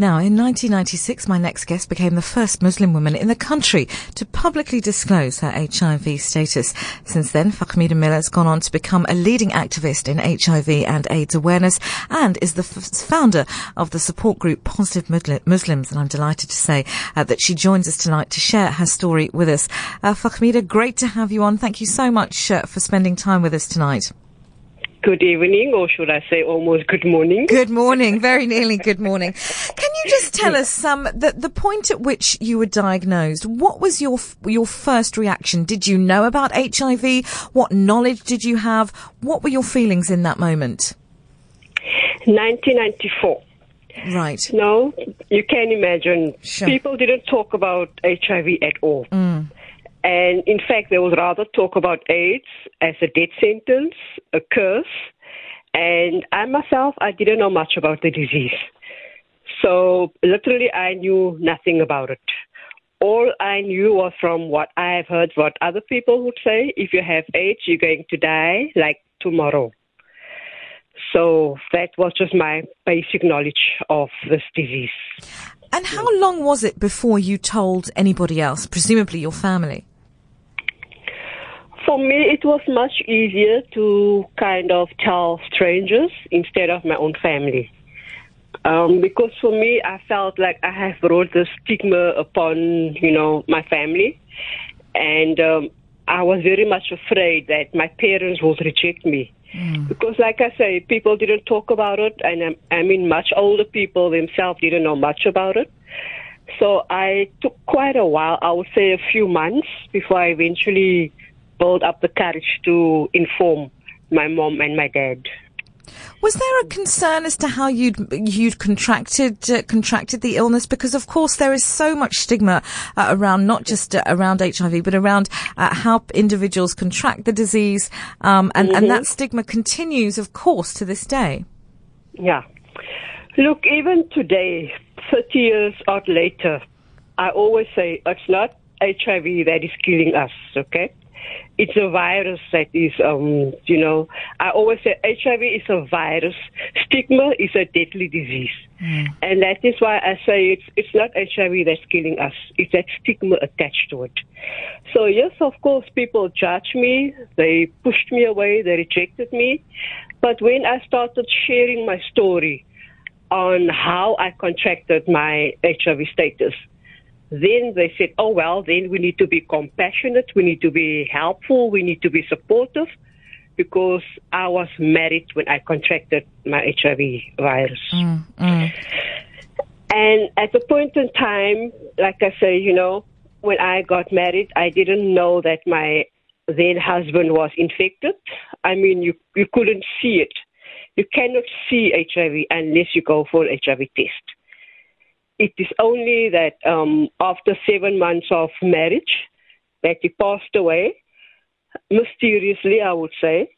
Now, in 1996, my next guest became the first Muslim woman in the country to publicly disclose her HIV status. Since then, Fahmeda Miller has gone on to become a leading activist in HIV and AIDS awareness and is the f- founder of the support group Positive Muslims. And I'm delighted to say uh, that she joins us tonight to share her story with us. Uh, Fahmeda, great to have you on. Thank you so much uh, for spending time with us tonight. Good evening, or should I say almost good morning? Good morning, very nearly good morning. Can you just tell us some the, the point at which you were diagnosed? What was your your first reaction? Did you know about HIV? What knowledge did you have? What were your feelings in that moment? 1994. Right. No, you can imagine. Sure. People didn't talk about HIV at all. Mm. And in fact, they would rather talk about AIDS as a death sentence, a curse. And I myself, I didn't know much about the disease. So literally, I knew nothing about it. All I knew was from what I have heard, what other people would say if you have AIDS, you're going to die like tomorrow. So that was just my basic knowledge of this disease. And how long was it before you told anybody else, presumably your family? For me, it was much easier to kind of tell strangers instead of my own family. Um, because for me, I felt like I have brought the stigma upon, you know, my family. And um, I was very much afraid that my parents would reject me. Mm. Because, like I say, people didn't talk about it, and I mean, much older people themselves didn't know much about it. So I took quite a while, I would say a few months, before I eventually built up the courage to inform my mom and my dad. Was there a concern as to how you'd you'd contracted uh, contracted the illness? Because of course there is so much stigma uh, around not just uh, around HIV, but around uh, how individuals contract the disease, um, and mm-hmm. and that stigma continues, of course, to this day. Yeah. Look, even today, thirty years out later, I always say it's not HIV that is killing us. Okay it's a virus that is, um, you know, I always say HIV is a virus. Stigma is a deadly disease. Mm. And that is why I say it's, it's not HIV that's killing us. It's that stigma attached to it. So yes, of course, people judge me. They pushed me away. They rejected me. But when I started sharing my story on how I contracted my HIV status, then they said, oh, well, then we need to be compassionate, we need to be helpful, we need to be supportive because I was married when I contracted my HIV virus. Mm, mm. And at the point in time, like I say, you know, when I got married, I didn't know that my then husband was infected. I mean, you, you couldn't see it. You cannot see HIV unless you go for an HIV test. It is only that um, after seven months of marriage that he passed away, mysteriously, I would say.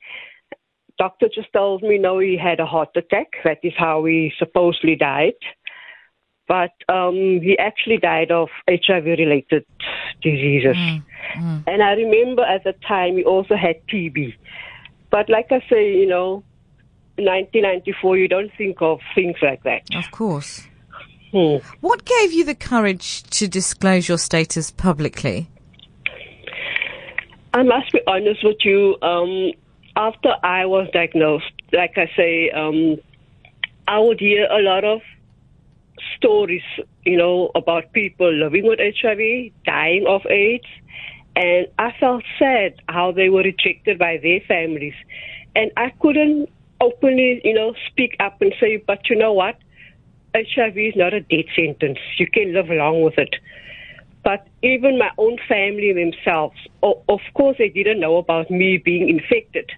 Doctor just told me no, he had a heart attack. That is how he supposedly died. But um, he actually died of HIV-related diseases. Mm, mm. And I remember at the time he also had TB. But like I say, you know, 1994, you don't think of things like that. Of course. Hmm. What gave you the courage to disclose your status publicly? I must be honest with you. Um, after I was diagnosed, like I say, um, I would hear a lot of stories, you know, about people living with HIV, dying of AIDS, and I felt sad how they were rejected by their families, and I couldn't openly, you know, speak up and say, but you know what? HIV is not a death sentence. You can live along with it. But even my own family themselves, of course, they didn't know about me being infected,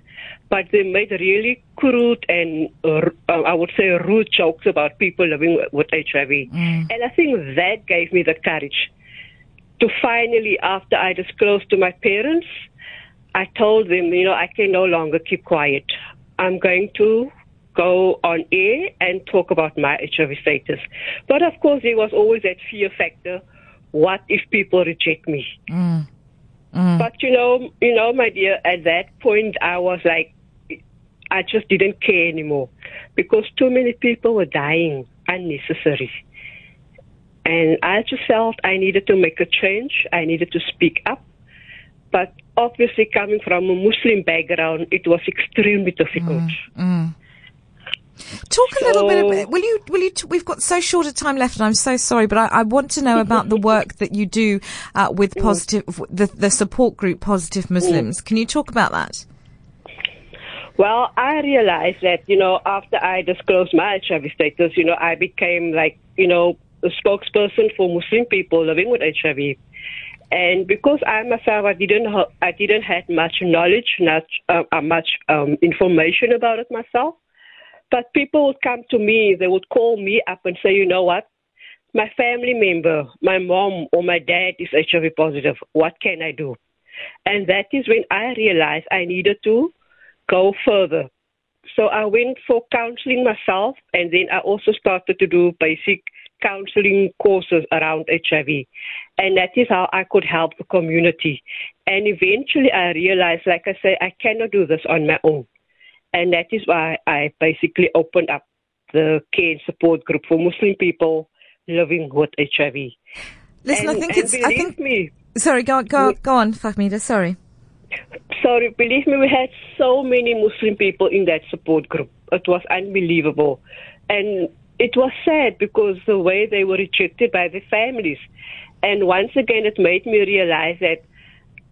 but they made really crude and uh, I would say rude jokes about people living with HIV. Mm. And I think that gave me the courage to finally, after I disclosed to my parents, I told them, you know, I can no longer keep quiet. I'm going to go on air and talk about my HIV status. But of course, there was always that fear factor. What if people reject me? Mm. Mm. But you know, you know, my dear, at that point, I was like, I just didn't care anymore because too many people were dying unnecessary. And I just felt I needed to make a change. I needed to speak up. But obviously, coming from a Muslim background, it was extremely difficult. Mm, Talk a little bit. About, will you? Will you? T- we've got so short a time left, and I'm so sorry, but I, I want to know about the work that you do uh, with positive, the, the support group Positive Muslims. Can you talk about that? Well, I realized that you know after I disclosed my HIV status, you know I became like you know a spokesperson for Muslim people living with HIV. And because I myself, I didn't, ha- I didn't have much knowledge, not uh, uh, much um, information about it myself. But people would come to me, they would call me up and say, you know what? My family member, my mom or my dad is HIV positive. What can I do? And that is when I realized I needed to go further. So I went for counseling myself, and then I also started to do basic counseling courses around HIV. And that is how I could help the community. And eventually I realized, like I say, I cannot do this on my own. And that is why I basically opened up the care and support group for Muslim people living with HIV. Listen, and, I think it's. I think. Me, sorry, go go mm. go on, Fahmeda. Sorry. Sorry, believe me, we had so many Muslim people in that support group. It was unbelievable, and it was sad because the way they were rejected by their families. And once again, it made me realize that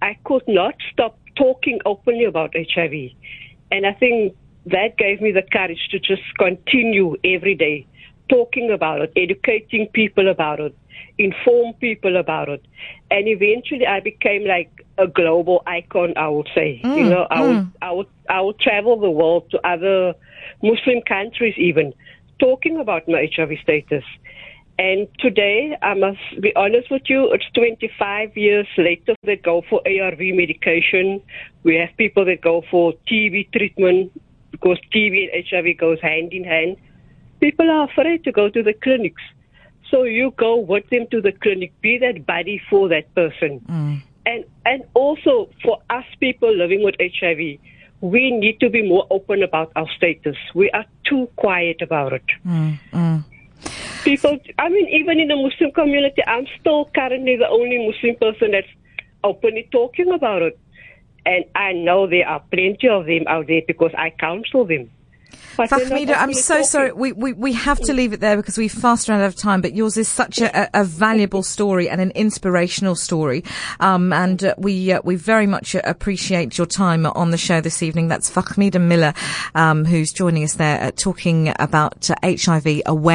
I could not stop talking openly about HIV. And I think that gave me the courage to just continue every day talking about it, educating people about it, inform people about it. And eventually I became like a global icon, I would say. Mm, you know, I mm. would, I would, I would travel the world to other Muslim countries even talking about my HIV status. And today, I must be honest with you, it's 25 years later that go for ARV medication. We have people that go for TB treatment because TB and HIV goes hand in hand. People are afraid to go to the clinics. So you go with them to the clinic, be that buddy for that person. Mm. And, and also for us people living with HIV, we need to be more open about our status. We are too quiet about it. Mm, mm. People, I mean, even in the Muslim community, I'm still currently the only Muslim person that's openly talking about it. And I know there are plenty of them out there because I counsel them. Fahmeda, I'm so talking. sorry. We, we, we have to leave it there because we've fast run out of time, but yours is such a, a, valuable story and an inspirational story. Um, and uh, we, uh, we very much appreciate your time on the show this evening. That's Fahmeda Miller, um, who's joining us there uh, talking about uh, HIV awareness.